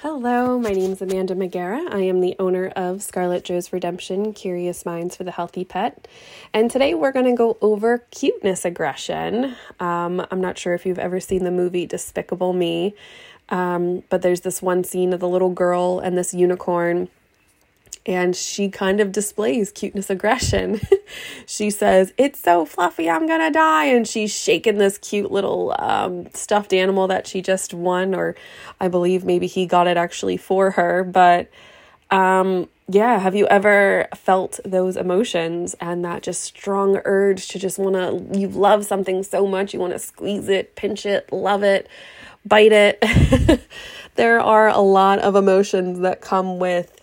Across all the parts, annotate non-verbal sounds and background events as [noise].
Hello, my name is Amanda Magara. I am the owner of Scarlett Joe's Redemption Curious Minds for the Healthy Pet. And today we're going to go over cuteness aggression. Um, I'm not sure if you've ever seen the movie Despicable Me, um, but there's this one scene of the little girl and this unicorn and she kind of displays cuteness aggression. [laughs] she says, It's so fluffy, I'm gonna die. And she's shaking this cute little um, stuffed animal that she just won, or I believe maybe he got it actually for her. But um, yeah, have you ever felt those emotions and that just strong urge to just wanna, you love something so much, you wanna squeeze it, pinch it, love it, bite it? [laughs] there are a lot of emotions that come with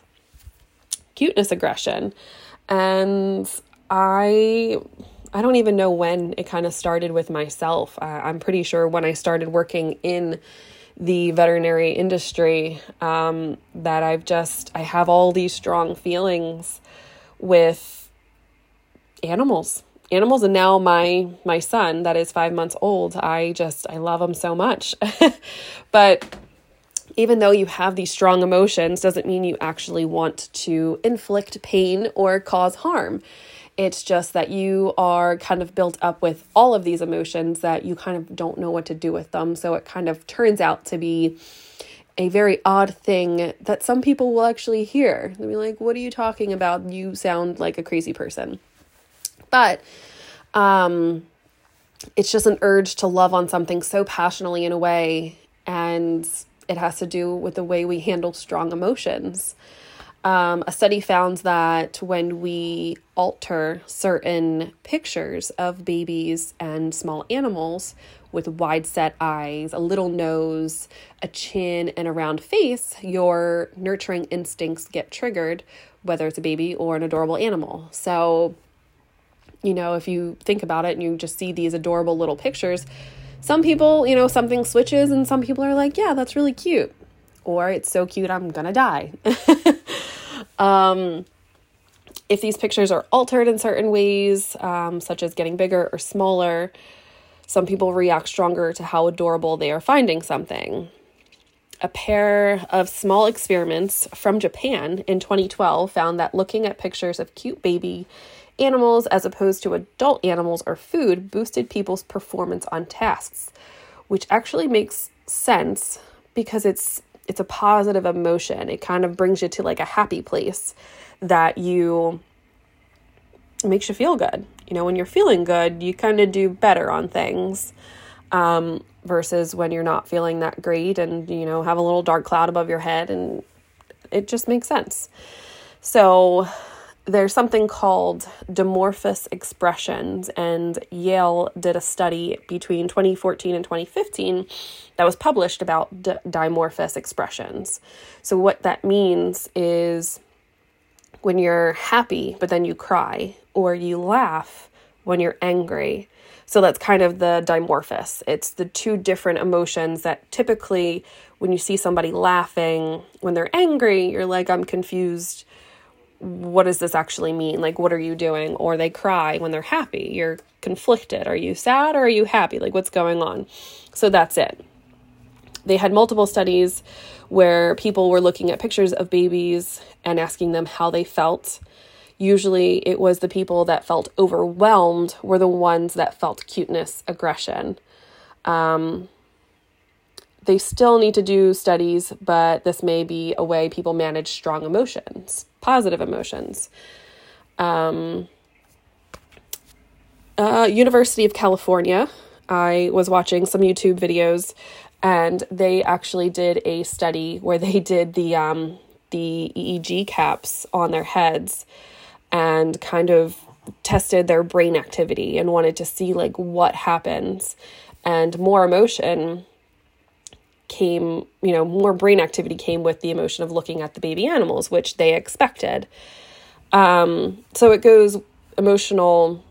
cuteness aggression. And I I don't even know when it kind of started with myself. Uh, I'm pretty sure when I started working in the veterinary industry um, that I've just I have all these strong feelings with animals animals and now my my son that is 5 months old I just I love him so much [laughs] but even though you have these strong emotions, doesn't mean you actually want to inflict pain or cause harm. It's just that you are kind of built up with all of these emotions that you kind of don't know what to do with them. So it kind of turns out to be a very odd thing that some people will actually hear. They'll be like, What are you talking about? You sound like a crazy person. But um, it's just an urge to love on something so passionately in a way and it has to do with the way we handle strong emotions. Um, a study found that when we alter certain pictures of babies and small animals with wide set eyes, a little nose, a chin, and a round face, your nurturing instincts get triggered, whether it's a baby or an adorable animal. So, you know, if you think about it and you just see these adorable little pictures, some people, you know, something switches and some people are like, yeah, that's really cute. Or it's so cute, I'm gonna die. [laughs] um, if these pictures are altered in certain ways, um, such as getting bigger or smaller, some people react stronger to how adorable they are finding something. A pair of small experiments from Japan in 2012 found that looking at pictures of cute baby animals as opposed to adult animals or food boosted people's performance on tasks, which actually makes sense because it's it's a positive emotion. It kind of brings you to like a happy place that you makes you feel good. You know, when you're feeling good, you kind of do better on things. Um, versus when you're not feeling that great and you know have a little dark cloud above your head and it just makes sense. So there's something called dimorphous expressions, and Yale did a study between 2014 and 2015 that was published about d- dimorphous expressions. So, what that means is when you're happy, but then you cry, or you laugh when you're angry. So, that's kind of the dimorphous. It's the two different emotions that typically, when you see somebody laughing when they're angry, you're like, I'm confused what does this actually mean? Like, what are you doing? Or they cry when they're happy. You're conflicted. Are you sad or are you happy? Like, what's going on? So that's it. They had multiple studies where people were looking at pictures of babies and asking them how they felt. Usually, it was the people that felt overwhelmed were the ones that felt cuteness, aggression. Um, they still need to do studies, but this may be a way people manage strong emotions, positive emotions. Um, uh, University of California, I was watching some YouTube videos, and they actually did a study where they did the um, the EEG caps on their heads and kind of tested their brain activity and wanted to see like what happens and more emotion came, you know, more brain activity came with the emotion of looking at the baby animals, which they expected. Um, so it goes emotional,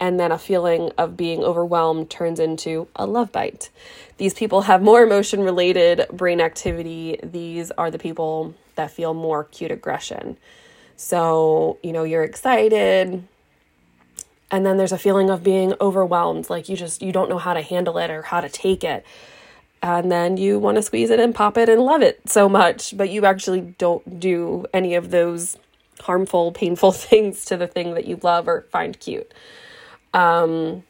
and then a feeling of being overwhelmed turns into a love bite. These people have more emotion related brain activity. These are the people that feel more cute aggression. So, you know, you're excited, and then there's a feeling of being overwhelmed, like you just you don't know how to handle it or how to take it and then you want to squeeze it and pop it and love it so much, but you actually don't do any of those harmful, painful [laughs] things to the thing that you love or find cute. Um,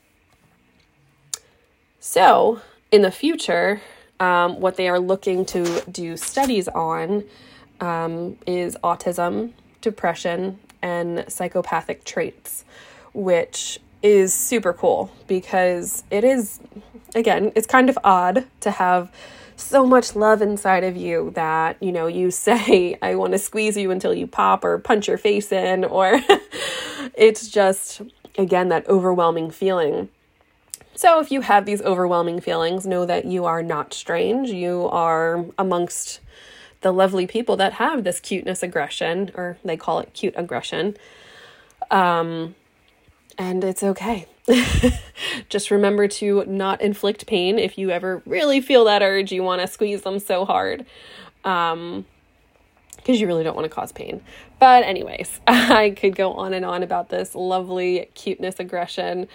so, in the future, um, what they are looking to do studies on um, is autism, depression, and psychopathic traits, which is super cool because it is, again, it's kind of odd to have so much love inside of you that, you know, you [laughs] say, I want to squeeze you until you pop or punch your face in, or [laughs] it's just, again, that overwhelming feeling. So, if you have these overwhelming feelings, know that you are not strange. You are amongst the lovely people that have this cuteness aggression, or they call it cute aggression. Um, and it's okay. [laughs] Just remember to not inflict pain if you ever really feel that urge, you want to squeeze them so hard. Um, because you really don't want to cause pain. But, anyways, [laughs] I could go on and on about this lovely cuteness aggression.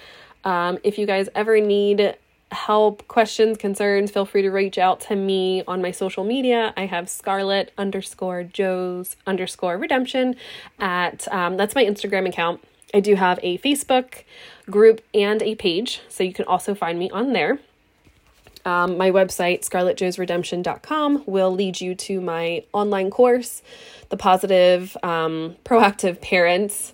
Um, if you guys ever need help, questions, concerns, feel free to reach out to me on my social media. I have Scarlett underscore Joe's underscore redemption at um, that's my Instagram account. I do have a Facebook group and a page, so you can also find me on there. Um, my website, scarlettjoesredemption.com, will lead you to my online course, The Positive um, Proactive Parents,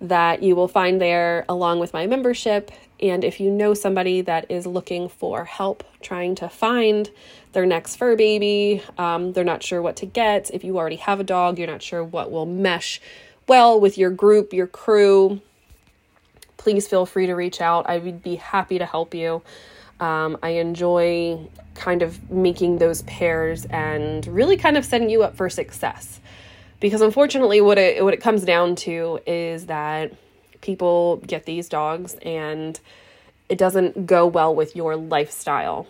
that you will find there along with my membership. And if you know somebody that is looking for help trying to find their next fur baby, um, they're not sure what to get. If you already have a dog, you're not sure what will mesh well with your group, your crew, please feel free to reach out. I would be happy to help you. Um, I enjoy kind of making those pairs and really kind of setting you up for success. Because unfortunately, what it what it comes down to is that people get these dogs and it doesn't go well with your lifestyle.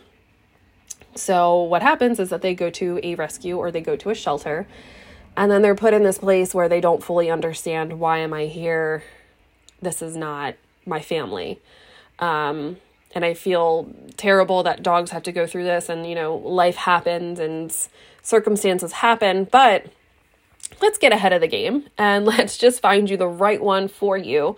So what happens is that they go to a rescue or they go to a shelter and then they're put in this place where they don't fully understand why am I here? This is not my family. Um, and I feel terrible that dogs have to go through this and you know life happens and circumstances happen, but let's get ahead of the game and [laughs] let's just find you the right one for you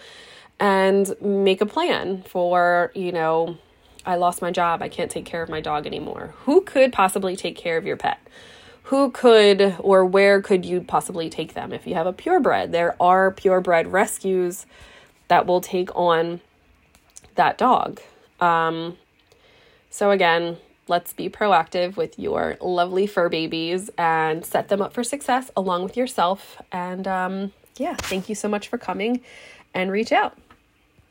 and make a plan for, you know, I lost my job, I can't take care of my dog anymore. Who could possibly take care of your pet? Who could or where could you possibly take them? If you have a purebred there are purebred rescues that will take on that dog. Um, so again let's be proactive with your lovely fur babies and set them up for success along with yourself. And um, yeah thank you so much for coming and reach out